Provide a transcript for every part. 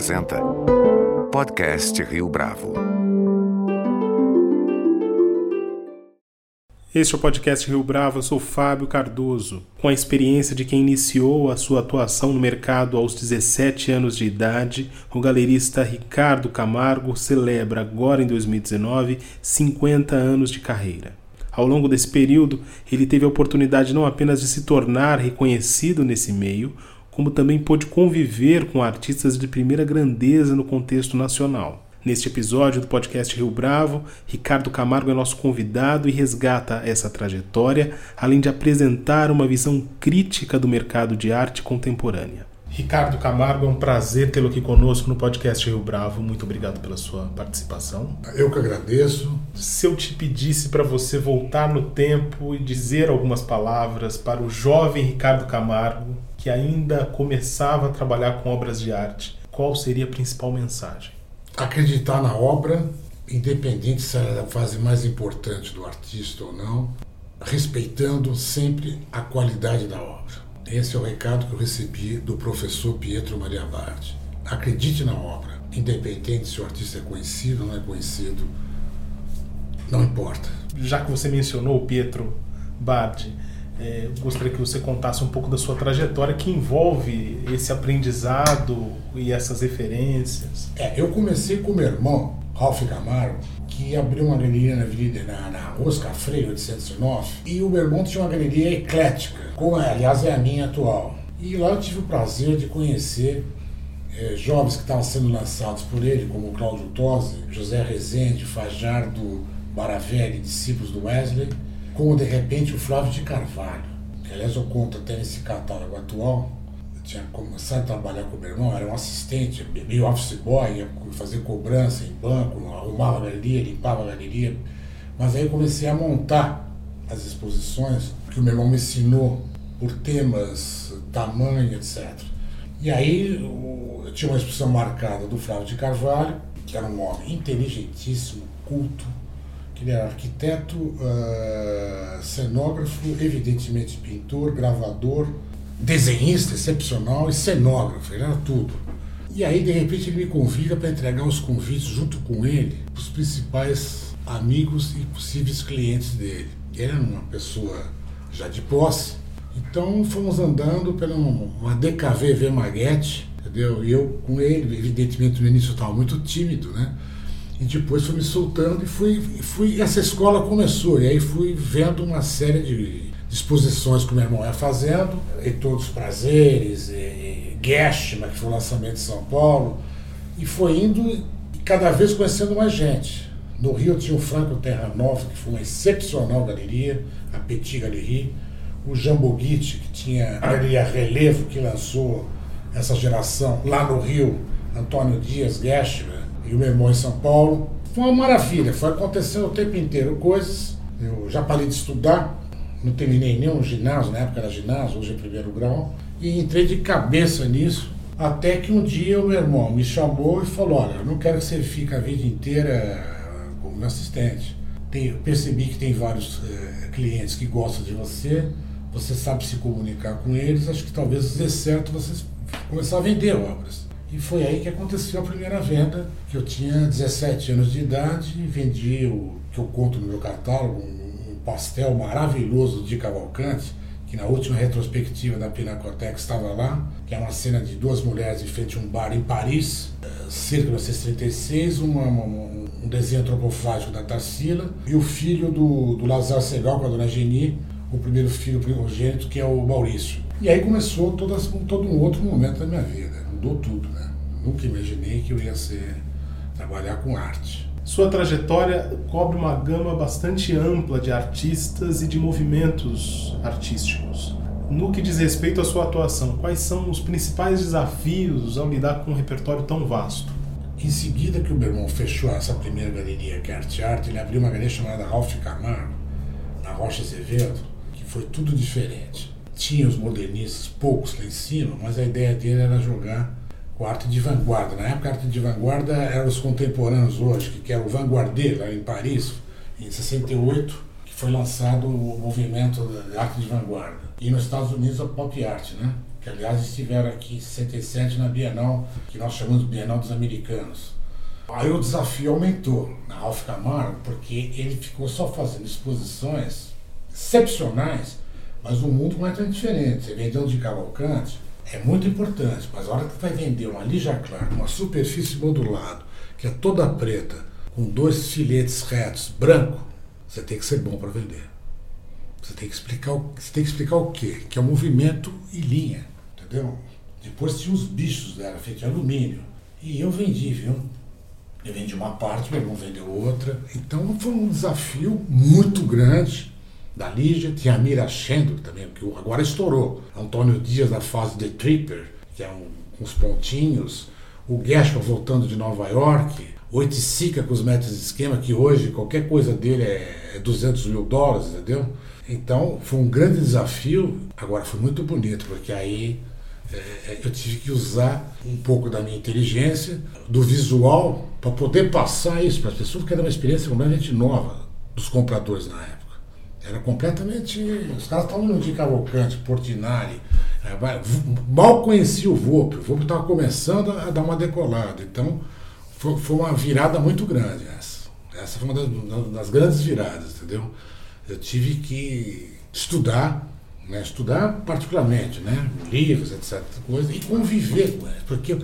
apresenta Podcast Rio Bravo. Este é o podcast Rio Bravo, eu sou Fábio Cardoso. Com a experiência de quem iniciou a sua atuação no mercado aos 17 anos de idade, o galerista Ricardo Camargo celebra agora em 2019 50 anos de carreira. Ao longo desse período, ele teve a oportunidade não apenas de se tornar reconhecido nesse meio, como também pôde conviver com artistas de primeira grandeza no contexto nacional. Neste episódio do podcast Rio Bravo, Ricardo Camargo é nosso convidado e resgata essa trajetória, além de apresentar uma visão crítica do mercado de arte contemporânea. Ricardo Camargo, é um prazer tê-lo aqui conosco no podcast Rio Bravo. Muito obrigado pela sua participação. Eu que agradeço. Se eu te pedisse para você voltar no tempo e dizer algumas palavras para o jovem Ricardo Camargo, que ainda começava a trabalhar com obras de arte, qual seria a principal mensagem? Acreditar na obra, independente se ela é a fase mais importante do artista ou não, respeitando sempre a qualidade da obra. Esse é o recado que eu recebi do professor Pietro Maria Bardi. Acredite na obra, independente se o artista é conhecido ou não é conhecido, não importa. Já que você mencionou o Pietro Bardi, é, gostaria que você contasse um pouco da sua trajetória que envolve esse aprendizado e essas referências. É, eu comecei com meu irmão, Ralph Camargo, que abriu uma galeria na Avenida, na, na Oscar Freire 809, e o meu irmão tinha uma galeria eclética, como aliás é a minha atual. E lá eu tive o prazer de conhecer é, jovens que estavam sendo lançados por ele, como Cláudio Tosi, José Rezende, Fajardo Baravelli, discípulos do Wesley, como de repente o Flávio de Carvalho, que aliás eu conto até nesse catálogo atual, eu tinha começado a trabalhar com o meu irmão, era um assistente, meio office boy, ia fazer cobrança em banco, arrumava a galeria, limpava a galeria, mas aí eu comecei a montar as exposições que o meu irmão me ensinou por temas, tamanho, etc. E aí eu tinha uma exposição marcada do Flávio de Carvalho, que era um homem inteligentíssimo, culto, ele era arquiteto, uh, cenógrafo, evidentemente pintor, gravador, desenhista excepcional e cenógrafo, ele era tudo. E aí, de repente, ele me convida para entregar os convites junto com ele os principais amigos e possíveis clientes dele. Ele era uma pessoa já de posse, então fomos andando pela uma DKV Maguete, entendeu? E eu com ele, evidentemente no início eu estava muito tímido, né? E depois fui me soltando e fui, fui. Essa escola começou, e aí fui vendo uma série de exposições que o meu irmão ia fazendo, e todos os prazeres, e, e que foi o lançamento de São Paulo, e foi indo e cada vez conhecendo mais gente. No Rio tinha o Franco Terra Nova, que foi uma excepcional galeria, a Petit Galerie, o Jamboguite, que tinha a galeria Relevo, que lançou essa geração lá no Rio, Antônio Dias Geshma, e o meu irmão em São Paulo. Foi uma maravilha, foi acontecendo o tempo inteiro coisas. Eu já parei de estudar, não terminei nenhum ginásio, na época era ginásio, hoje é primeiro grau, e entrei de cabeça nisso. Até que um dia o meu irmão me chamou e falou: Olha, eu não quero que você fique a vida inteira como assistente. Tem, percebi que tem vários é, clientes que gostam de você, você sabe se comunicar com eles, acho que talvez dê certo você começar a vender obras. E foi aí que aconteceu a primeira venda, que eu tinha 17 anos de idade vendi o que eu conto no meu catálogo, um, pastel maravilhoso de Cavalcante, que na última retrospectiva da Pinacoteca estava lá, que é uma cena de duas mulheres em frente a um bar em Paris, cerca de 1936, uma, uma, um desenho antropofágico da Tarsila, e o filho do, do Lazar Segal com a dona Geni, o primeiro filho primogênito, que é o Maurício. E aí começou todo, todo um outro momento da minha vida mudou tudo, né? Nunca imaginei que eu ia ser trabalhar com arte. Sua trajetória cobre uma gama bastante ampla de artistas e de movimentos artísticos. No que diz respeito à sua atuação, quais são os principais desafios ao lidar com um repertório tão vasto? Em seguida que o meu irmão fechou essa primeira galeria, que é Arte Arte, ele abriu uma galeria chamada Ralph Camargo, na Rocha Azevedo, que foi tudo diferente tinha os modernistas, poucos lá em cima, mas a ideia dele era jogar com arte de vanguarda. Na época, a arte de vanguarda eram os contemporâneos hoje, que era o Vanguardier, lá em Paris, em 68, que foi lançado o movimento da arte de vanguarda. E nos Estados Unidos, a pop art, né? que aliás estiveram aqui em 67 na Bienal, que nós chamamos de Bienal dos Americanos. Aí o desafio aumentou na Ralph Camargo, porque ele ficou só fazendo exposições excepcionais, mas o mundo não é tão diferente. Você vendeu de Cavalcante, é muito importante, mas a hora que vai vender uma lija clara, uma superfície modulada, que é toda preta, com dois filetes retos, branco, você tem que ser bom para vender. Você tem que explicar o, você tem que explicar o quê? Que é o movimento e linha, entendeu? Depois tinha os bichos, era feito de alumínio. E eu vendi, viu? Eu vendi uma parte, meu irmão vendeu outra. Então foi um desafio muito grande da Lígia. Tinha a Mira Schendo também, que agora estourou. Antônio Dias da fase The Tripper, que é um, uns pontinhos. O Gershon voltando de Nova York. O com os métodos de esquema, que hoje qualquer coisa dele é 200 mil dólares, entendeu? Então foi um grande desafio. Agora foi muito bonito, porque aí é, eu tive que usar um pouco da minha inteligência, do visual, para poder passar isso para as pessoas, porque era uma experiência completamente nova dos compradores na época. Era completamente. Os caras estavam no de Cavalcante, Portinari. É, mal conhecia o Volpe. O Volpe estava começando a dar uma decolada. Então foi, foi uma virada muito grande essa. Essa foi uma das, das grandes viradas, entendeu? Eu tive que estudar né? estudar particularmente, né? livros, etc. Coisa, e conviver com eles. Porque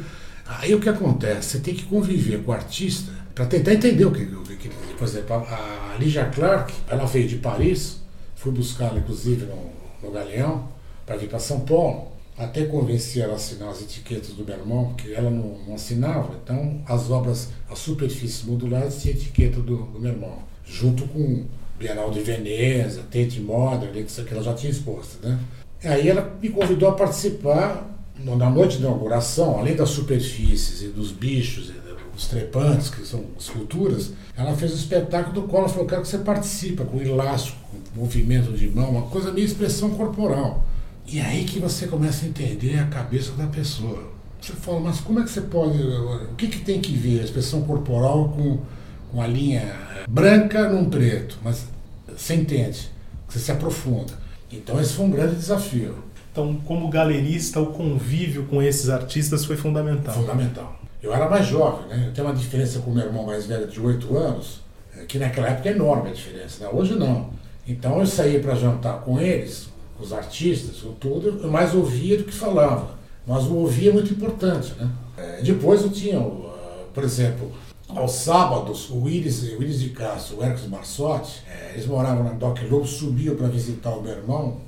aí o que acontece? Você tem que conviver com o artista para tentar entender o que, o que. Por exemplo, a Ligia Clark, ela veio de Paris, fui buscá-la inclusive no, no Galeão, para vir para São Paulo, até convenci ela a assinar as etiquetas do irmão, porque ela não, não assinava. Então, as obras, as superfícies modulares tinha etiqueta do, do irmão, junto com Bienal de Veneza, Tate Modern, que ela já tinha exposto, né? Aí ela me convidou a participar na noite de inauguração, além das superfícies e dos bichos, dos trepantes, que são esculturas, ela fez um espetáculo do qual ela falou, quero que você participa, com elástico, com movimento de mão, uma coisa meio expressão corporal. E aí que você começa a entender a cabeça da pessoa. Você fala, mas como é que você pode. O que, que tem que ver a expressão corporal com uma linha branca num preto, mas você entende, você se aprofunda. Então esse foi um grande desafio. Então, como galerista, o convívio com esses artistas foi fundamental. Fundamental. Eu era mais jovem, né? Eu tenho uma diferença com meu irmão mais velho de 8 anos, é, que naquela época é enorme a diferença, né? hoje não. Então eu saía para jantar com eles, com os artistas, com tudo, eu mais ouvia do que falava. Mas o ouvir é muito importante, né? É, depois eu tinha, por exemplo, aos sábados, o Willis, o Willis de Castro, o Ercos Marsotti, é, eles moravam na Doc Lobo, subiam para visitar o meu irmão,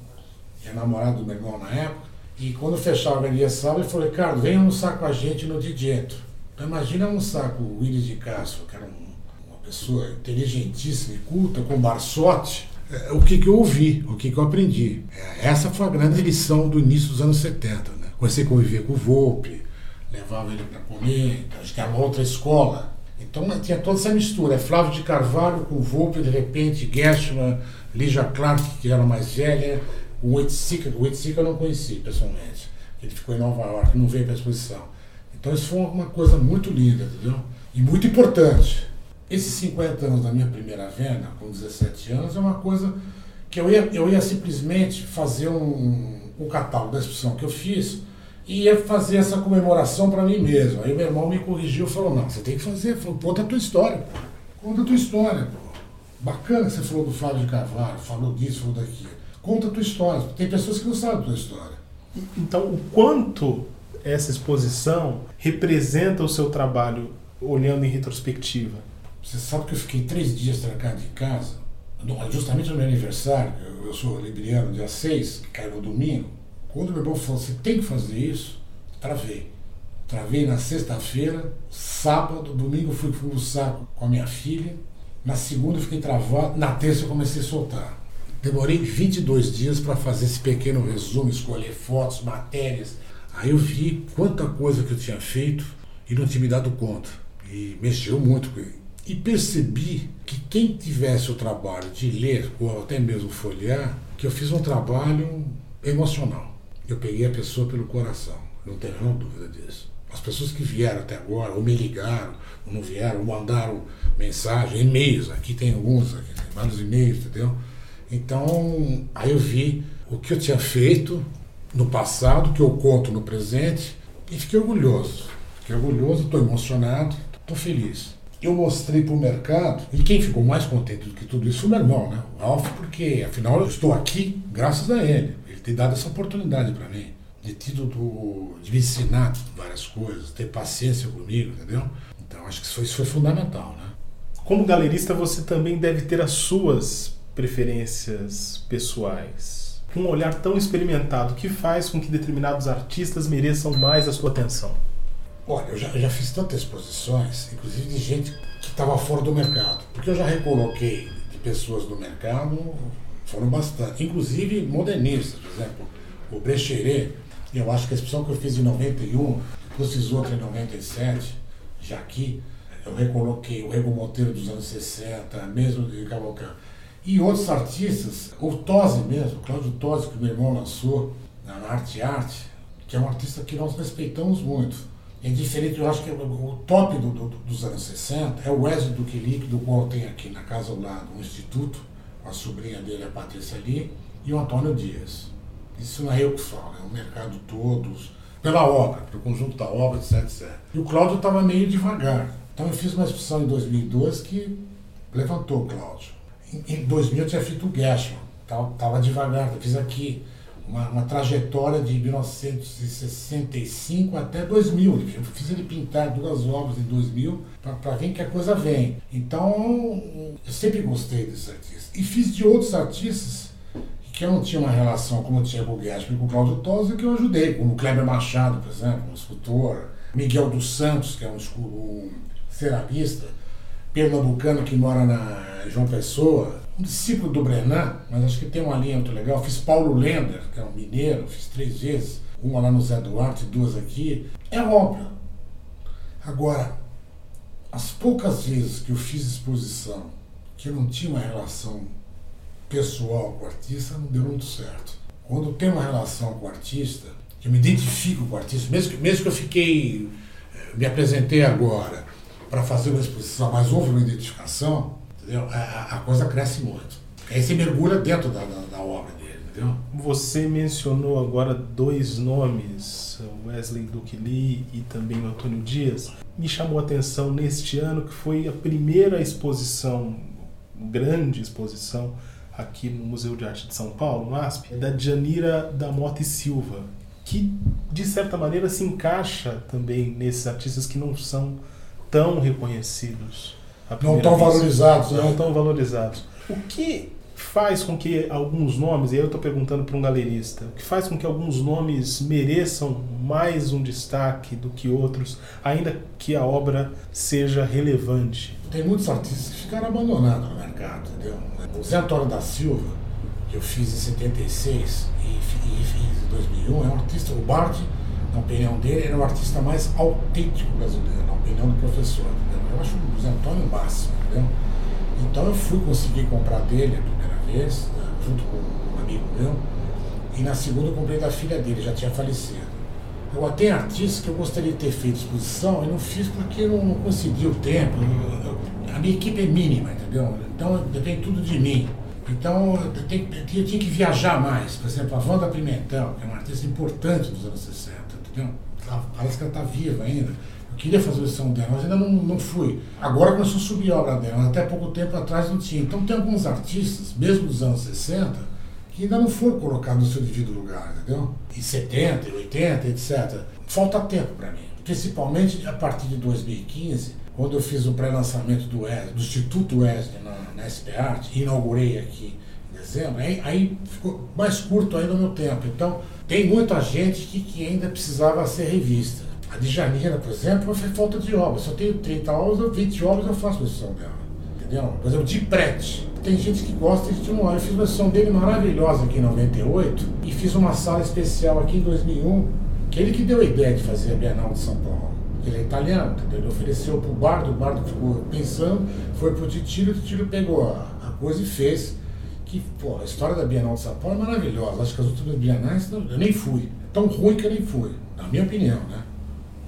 que é namorado do meu irmão na época, e quando fechava a galeria sábado, ele falou, Ricardo, vem almoçar com a gente no Didieto. Então imagina almoçar com o Willis de Castro, que era um, uma pessoa inteligentíssima e culta, com Marsotti, é, o que, que eu ouvi, o que, que eu aprendi. É, essa foi a grande lição do início dos anos 70. Né? Comecei a conviver com o Volpe, levava ele para comer, então, acho que era uma outra escola. Então tinha toda essa mistura. É Flávio de Carvalho com Volpe, de repente, Gershman, Lígia Clark, que era mais velha, o Oiticica, o Oiticica eu não conheci pessoalmente. Ele ficou em Nova York, não veio para a exposição. Então isso foi uma coisa muito linda, entendeu? E muito importante. Esses 50 anos da minha primeira venda, com 17 anos, é uma coisa que eu ia, eu ia simplesmente fazer um, um catálogo da exposição que eu fiz e ia fazer essa comemoração para mim mesmo. Aí meu irmão me corrigiu e falou, não, você tem que fazer, falou, conta a tua história, pô. Conta a tua história, pô. Bacana que você falou do Flávio de Carvalho, falou disso, falou daquilo. Conta a tua história. Tem pessoas que não sabem a tua história. Então, o quanto essa exposição representa o seu trabalho olhando em retrospectiva? Você sabe que eu fiquei três dias trancado em casa, justamente no meu aniversário, eu sou libriano, dia 6, que caiu no domingo, quando meu irmão falou, você tem que fazer isso, travei. Travei na sexta-feira, sábado, domingo fui saco com a minha filha, na segunda eu fiquei travado, na terça eu comecei a soltar. Demorei 22 dias para fazer esse pequeno resumo, escolher fotos, matérias. Aí eu vi quanta coisa que eu tinha feito e não tinha me dado conta. E mexeu muito com ele. E percebi que quem tivesse o trabalho de ler ou até mesmo folhear, que eu fiz um trabalho emocional. Eu peguei a pessoa pelo coração, não tenho nenhuma dúvida disso. As pessoas que vieram até agora, ou me ligaram, ou não vieram, ou mandaram mensagem, e-mails, aqui tem alguns, aqui tem vários e-mails, entendeu? Então, aí eu vi o que eu tinha feito no passado, que eu conto no presente, e fiquei orgulhoso. Fiquei orgulhoso, estou emocionado, estou feliz. Eu mostrei para o mercado, e quem ficou mais contente do que tudo isso foi meu irmão, né? o Ralph, porque afinal eu estou aqui graças a ele. Ele tem dado essa oportunidade para mim, de, tido do, de me ensinar várias coisas, ter paciência comigo, entendeu? Então acho que isso foi, isso foi fundamental. Né? Como galerista, você também deve ter as suas preferências pessoais. Um olhar tão experimentado que faz com que determinados artistas mereçam mais a sua atenção. Olha, eu já, já fiz tantas exposições, inclusive de gente que estava fora do mercado. Porque eu já recoloquei de pessoas do mercado, foram bastante. Inclusive modernistas, por exemplo, o Brecheret, eu acho que a exposição que eu fiz em 91, depois fiz outra em 97, já aqui, eu recoloquei o Rego Monteiro dos anos 60, mesmo de Cavalcante. E outros artistas, o Tosi mesmo, Cláudio Tosi, que meu irmão lançou na Arte Arte, que é um artista que nós respeitamos muito. É diferente, eu acho que o top do, do, dos anos 60 é o Wesley Duquelic, do qual tem aqui na casa ao lado um instituto, a sobrinha dele, a Patrícia ali, e o Antônio Dias. Isso não é eu que falo, é o mercado todos, pela obra, pelo conjunto da obra, etc, etc. E o Cláudio estava meio devagar. Então eu fiz uma exposição em 2002 que levantou o Cláudio. Em, em 2000 eu tinha feito o Gershman, estava devagar, fiz aqui uma, uma, trajetória de 1965 até 2000. Eu fiz ele pintar duas obras em 2000 para ver que a coisa vem. Então, eu sempre gostei desses artistas. E fiz de outros artistas que eu não tinha uma relação como eu tinha com o Guedes e com o Claudio Tosi, que eu ajudei, como o Kleber Machado, por exemplo, um escultor, Miguel dos Santos, que é um, um ceramista, pernambucano que mora na João Pessoa, um discípulo do Brenan, mas acho que tem uma linha muito legal. Fiz Paulo Lender, que é um mineiro, fiz três vezes, uma lá no Zé Duarte, duas aqui. É óbvio. Agora, as poucas vezes que eu fiz exposição que eu não tinha uma relação pessoal com o artista, não deu muito certo. Quando tem uma relação com o artista, que eu me identifico com o artista, mesmo que, mesmo que eu fiquei, eh, me apresentei agora para fazer uma exposição, mas houve uma identificação, a, a, coisa cresce muito. Aí você mergulha dentro da, da, da, obra dele, entendeu? Você mencionou agora dois nomes, Wesley Duque Lee e também o Antônio Dias. Me chamou a atenção neste ano que foi a primeira exposição, grande exposição, aqui no Museu de Arte de São Paulo, MASP, da Janira da Mota e Silva, que de certa maneira se encaixa também nesses artistas que não são tão reconhecidos não tão valorizados. Não né? tão valorizados. O que faz com que alguns nomes, e aí eu estou perguntando para um galerista, o que faz com que alguns nomes mereçam mais um destaque do que outros, ainda que a obra seja relevante? Tem muitos artistas que ficaram abandonados no mercado, entendeu? O Zé Antônio da Silva, que eu fiz em 76 e, e fiz em 2001, é um artista, o Bart, na opinião dele, era o artista mais autêntico brasileiro, na opinião do professor. Entendeu? Eu acho o Zé Antônio o máximo, entendeu? Então eu fui conseguir comprar dele a primeira vez, né, junto com um amigo meu, e na segunda eu comprei da filha dele, já tinha falecido. Eu até artistas que eu gostaria de ter feito exposição e não fiz porque eu não consegui o tempo. Eu, eu, a minha equipe é mínima, entendeu? Então depende tudo de mim. Então eu, tenho, eu tinha que viajar mais. Por exemplo, a Wanda Pimentel, que é uma artista importante dos anos 60, entendeu? Ela, parece que ela está viva ainda queria fazer a lição dela, mas ainda não, não fui. Agora começou a subir a obra dela, até pouco tempo atrás não tinha. Então tem alguns artistas, mesmo dos anos 60, que ainda não foram colocados no seu devido lugar, entendeu? Em 70, 80, etc. Falta tempo para mim. Principalmente a partir de 2015, quando eu fiz o pré-lançamento do, do Instituto Wesley na, na SP Art, inaugurei aqui dezembro, aí, aí ficou mais curto ainda o meu tempo. Então, tem muita gente que, que ainda precisava ser revista. A de Janira, por exemplo, foi falta de obra. Se eu tenho 30 obras, 20 obras eu faço a exposição dela. Entendeu? Por exemplo, de Prete. Tem gente que gosta de não. Eu fiz uma exposição dele maravilhosa aqui em 98 e fiz uma sala especial aqui em 2001, que ele que deu a ideia de fazer a Bienal de São Paulo. Ele é italiano, entendeu? Ele ofereceu para o Bardo, o Bardo ficou pensando, foi para o Titilo, o Titilo pegou a coisa e fez. Que, pô, a história da Bienal de São Paulo é maravilhosa. Acho que as últimas bienais eu nem fui. É tão ruim que eu nem fui, na minha opinião, né?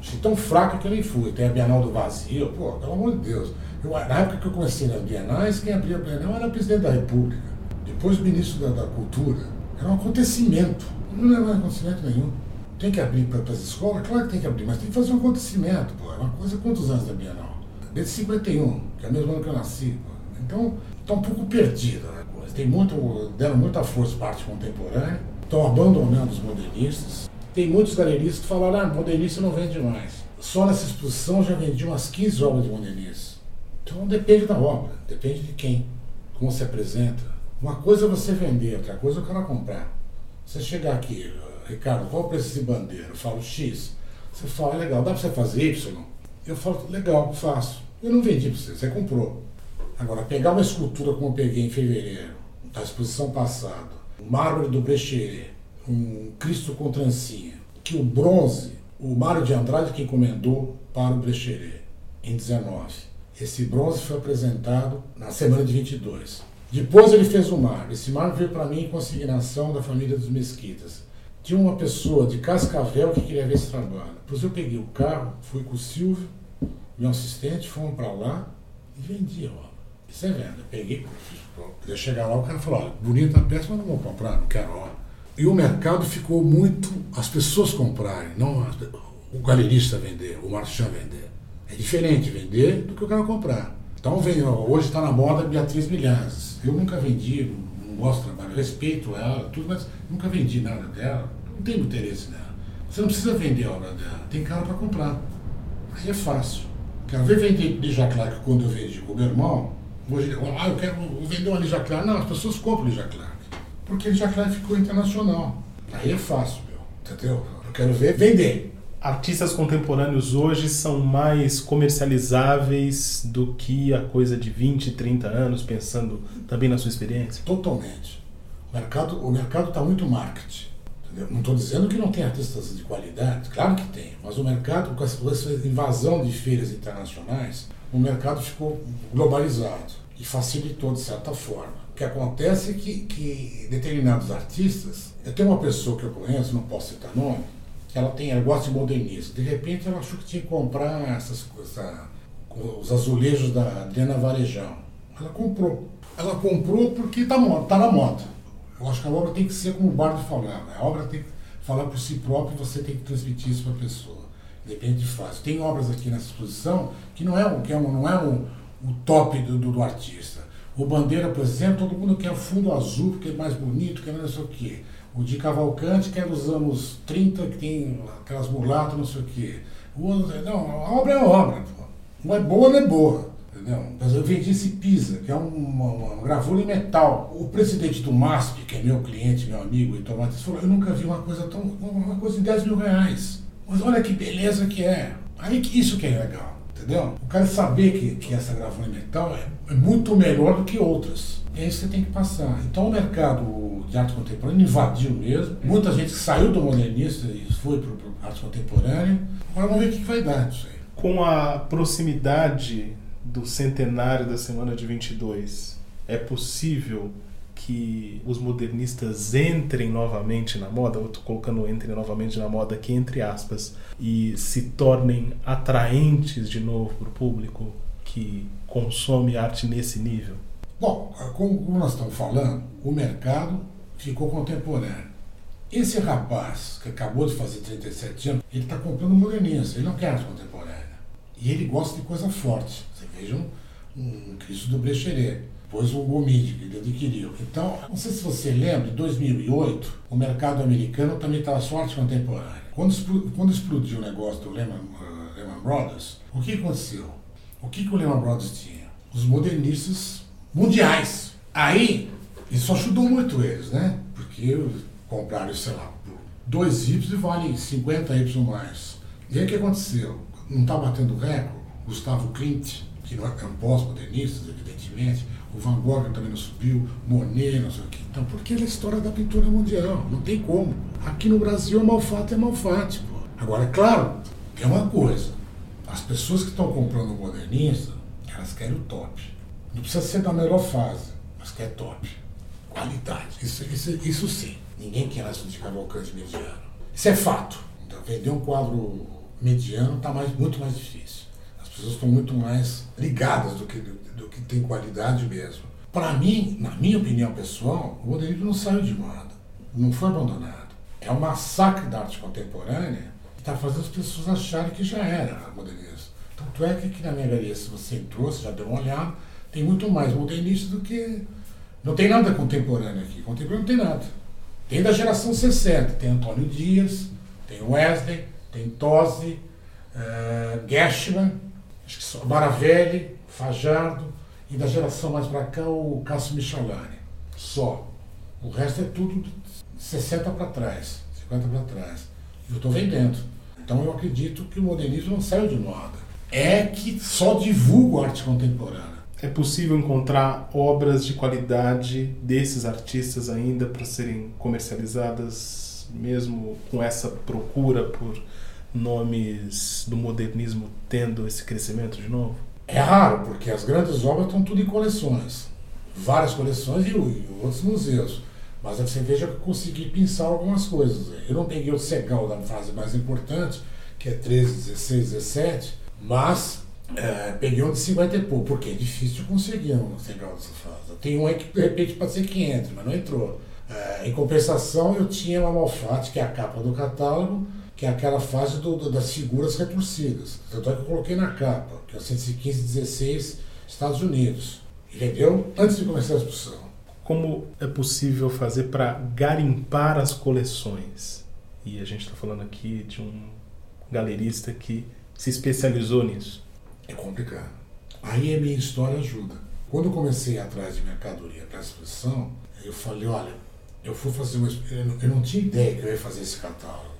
Achei tão fraca que eu nem fui. Tem a Bienal do Vazio, pô, pelo amor de Deus. Eu, na época que eu comecei nas Bienais, quem abria a Bienal era o presidente da República. Depois o ministro da, da Cultura. Era um acontecimento. Não leva acontecimento nenhum. Tem que abrir para as escolas? Claro que tem que abrir, mas tem que fazer um acontecimento, pô. É uma coisa quantos anos da Bienal? Desde 51, que é o mesmo ano que eu nasci. Pô. Então, está um pouco perdida a coisa. Tem muito, deram muita força para a arte contemporânea, estão abandonando os modernistas. Tem muitos galeristas que falaram, ah, modernista não vende mais. Só nessa exposição já vendi umas 15 obras de modernista. Então depende da obra, depende de quem, como se apresenta. Uma coisa é você vender, outra coisa é o cara comprar. Você chegar aqui, Ricardo, qual o preço desse bandeira? Eu falo X. Você fala, é legal, dá para você fazer Y? Eu falo, legal, faço. Eu não vendi para você, você comprou. Agora, pegar uma escultura como eu peguei em fevereiro, da exposição passada, o mármore do Brecheret, um Cristo com trancinha, que o bronze, o Mário de Andrade que encomendou para o Brecheret, em 19. Esse bronze foi apresentado na semana de 22. Depois ele fez o mar. Esse mar veio para mim em consignação da família dos Mesquitas. Tinha uma pessoa de Cascavel que queria ver esse trabalho. Depois eu peguei o carro, fui com o Silvio, meu assistente, fomos para lá e vendi obra. Isso é venda. Eu peguei, ia chegar lá, o cara falou, olha, bonita a peça, mas não vou comprar, não quero obra. E o mercado ficou muito, as pessoas comprarem, não as, o galerista vender, o marchand vender. É diferente vender do que o cara comprar. Então vem, hoje está na moda Beatriz Milhazes. Eu nunca vendi, não gosto do trabalho, respeito ela, tudo, mas nunca vendi nada dela, não tenho interesse nela. Você não precisa vender a obra dela, tem cara para comprar. Aí é fácil. Quero ver vender Lija Clark quando eu vendi com o meu irmão. Hoje, ah, eu quero vender uma Lija Clark. Não, as pessoas compram Lija Clark. Porque Lija Clark ficou internacional. Aí é fácil, meu. Entendeu? Eu quero ver vender. Artistas contemporâneos hoje são mais comercializáveis do que a coisa de 20, 30 anos, pensando também na sua experiência? Totalmente. O mercado o mercado está muito marketing. Entendeu? Não estou dizendo que não tem artistas de qualidade, claro que tem, mas o mercado, com essa invasão de feiras internacionais, o mercado ficou globalizado e facilitou de certa forma. O que acontece é que, que determinados artistas, eu tenho uma pessoa que eu conheço, não posso citar nome, que ela tem, ela gosta de modernismo. De repente ela achou que tinha que comprar essas coisas, os azulejos da Adriana Varejão. Ela comprou. Ela comprou porque está tá na moda. Eu acho que a obra tem que ser como o Bardo falava. A obra tem que falar por si própria e você tem que transmitir isso para a pessoa. Depende de fase. Tem obras aqui nessa exposição que não é, que é um, não é um, o top do, do, do, artista. O Bandeira, por exemplo, todo mundo quer fundo azul porque é mais bonito, que não sei o quê. O de Cavalcante, que é dos anos 30, que tem aquelas mulatas, não sei o quê. O outro, não, a obra é obra. Pô. Não é boa, não é boa. Entendeu? Mas eu vendi esse Pisa, que é uma, uma, gravura em metal. O presidente do MASP, que é meu cliente, meu amigo, e Tomates, falou: Eu nunca vi uma coisa tão. uma coisa de 10 mil reais. Mas olha que beleza que é. Aí que isso que é legal, entendeu? O cara saber que, que essa gravura em metal é, é muito melhor do que outras. É isso que você tem que passar. Então o mercado de arte contemporânea invadiu mesmo. Muita gente saiu do modernista e foi para a arte contemporânea. Agora vamos ver o que vai dar isso aí. Com a proximidade do centenário da semana de 22, é possível que os modernistas entrem novamente na moda, eu estou colocando entrem novamente na moda aqui entre aspas, e se tornem atraentes de novo para o público que consome arte nesse nível? Bom, como nós estamos falando, o mercado ficou contemporâneo. Esse rapaz que acabou de fazer 37 anos, ele está comprando modernista, ele não quer arte contemporânea. E ele gosta de coisa forte. Você veja um, um Cristo do Brecheret, depois o Gomide, que ele adquiriu. Então, não sei se você lembra, em 2008, o mercado americano também estava só arte contemporânea. Quando, quando explodiu o negócio do Lehman, uh, Lehman Brothers, o que aconteceu? O que, que o Lehman Brothers tinha? Os modernistas mundiais. Aí, isso ajudou muito eles, né? Porque compraram, sei lá, 2 Y vale 50 Y mais. E aí o que aconteceu? não está batendo recorde, Gustavo Klimt, que não é um pós-modernista, evidentemente, o Van Gogh também não subiu, Monet, não sei o que. Então, porque ele é a história da pintura mundial, não tem como. Aqui no Brasil, Malfate é Malfate. Pô. Agora, é claro, é uma coisa, as pessoas que estão comprando o modernista, elas querem o top. Não precisa ser da melhor fase, mas quer top. Qualidade. Isso, isso, isso sim. Ninguém quer essa de Cavalcante mediano. Isso é fato. Então, vender um quadro mediano está mais, muito mais difícil. As pessoas estão muito mais ligadas do que, do, do que tem qualidade mesmo. Para mim, na minha opinião pessoal, o modernismo não saiu de moda, não foi abandonado. É, um massacre da arte contemporânea que está fazendo as pessoas acharem que já era modernismo. Tanto é que aqui na minha galeria, se você entrou, você já deu uma olhada, tem muito mais modernista do que. Não tem nada contemporâneo aqui. Contemporâneo não tem nada. Tem da geração 60, tem Antônio Dias, tem Wesley, tem Tosi, uh, Geschman, acho que só, Baravelli, Fajardo, e da geração mais para cá o Cássio Michalani. Só. O resto é tudo 60 para trás, 50 para trás. Eu estou vendendo. Então eu acredito que o modernismo não saiu de moda. É que só divulga a arte contemporânea. É possível encontrar obras de qualidade desses artistas ainda para serem comercializadas, mesmo com essa procura por nomes do modernismo tendo esse crescimento de novo? É raro, porque as grandes obras estão tudo em coleções. Várias coleções e, outros museus. Mas você veja que eu consegui pensar algumas coisas. Eu não peguei o Segal da fase mais importante, que é 13, 16, 17, mas é, peguei um de 50 e pouco, porque é difícil conseguir um Segal dessa fase. Tem um aí que de repente pode ser 500, mas não entrou. É, em compensação, eu tinha uma Malfatti, que é a capa do catálogo, que é aquela fase do, do, das figuras retorcidas. Tanto é que eu coloquei na capa, que é o 115 16 Estados Unidos. Entendeu? Antes de começar a exposição. Como é possível fazer para garimpar as coleções? E a gente está falando aqui de um galerista que se especializou nisso. É complicado. Aí a minha história ajuda. Quando eu comecei atrás de mercadoria para exposição, eu falei, olha, eu fui fazer uma eu não tinha ideia que eu ia fazer esse catálogo.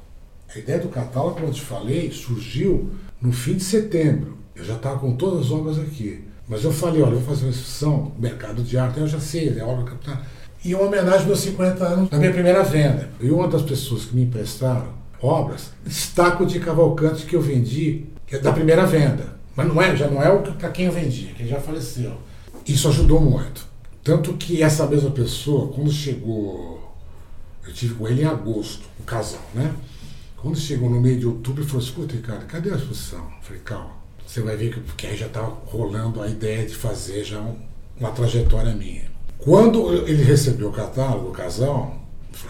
A ideia do catálogo, como eu te falei, surgiu no fim de setembro. Eu já estava com todas as obras aqui. Mas eu falei, olha, eu vou fazer uma exposição, mercado de arte, eu já sei, é obra capital. E uma homenagem aos meus 50 anos da minha primeira venda. E uma das pessoas que me emprestaram obras, destaco de Cavalcante que eu vendi, que é da primeira venda. Mas não é, já não é para quem eu vendi, que já faleceu. Isso ajudou muito. Tanto que essa mesma pessoa, quando chegou, eu tive com ele em agosto, o casal, né? Quando chegou no meio de outubro, ele falou: escuta, Ricardo, cadê a exposição? Eu falei: calma, você vai ver que porque aí já está rolando a ideia de fazer já um, uma trajetória minha. Quando ele recebeu o catálogo, o casal,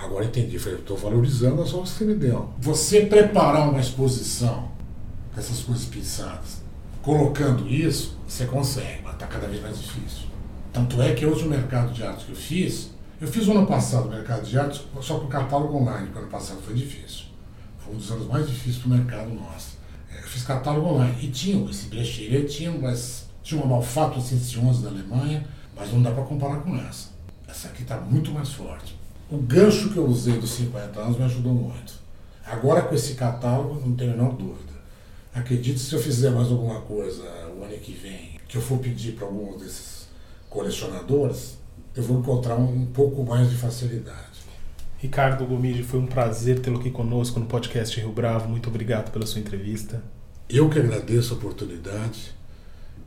agora entendi, falei, estou valorizando as obras que me deu. Você preparar uma exposição com essas coisas pensadas, colocando isso, você consegue, mas está cada vez mais difícil. Tanto é que hoje o mercado de arte que eu fiz, eu fiz ano passado o mercado de arte só com o catálogo online, porque ano passado foi difícil. Foi um dos anos mais difíceis para o mercado nosso. É, eu fiz catálogo online. E tinha esse brecheiro, tinha, mas tinha uma Malfato 111 da Alemanha, mas não dá para comparar com essa. Essa aqui está muito mais forte. O gancho que eu usei dos 50 anos me ajudou muito. Agora com esse catálogo, não tenho a menor dúvida. Acredito que se eu fizer mais alguma coisa o ano que vem, que eu for pedir para algum desses colecionadores, eu vou encontrar um pouco mais de facilidade. Ricardo Gomide, foi um prazer tê-lo aqui conosco no podcast Rio Bravo. Muito obrigado pela sua entrevista. Eu que agradeço a oportunidade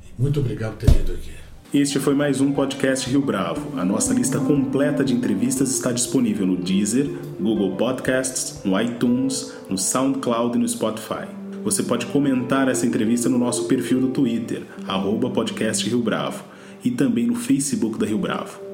e muito obrigado por ter vindo aqui. Este foi mais um podcast Rio Bravo. A nossa lista completa de entrevistas está disponível no Deezer, Google Podcasts, no iTunes, no SoundCloud e no Spotify. Você pode comentar essa entrevista no nosso perfil do Twitter, arroba podcast Rio Bravo, e também no Facebook da Rio Bravo.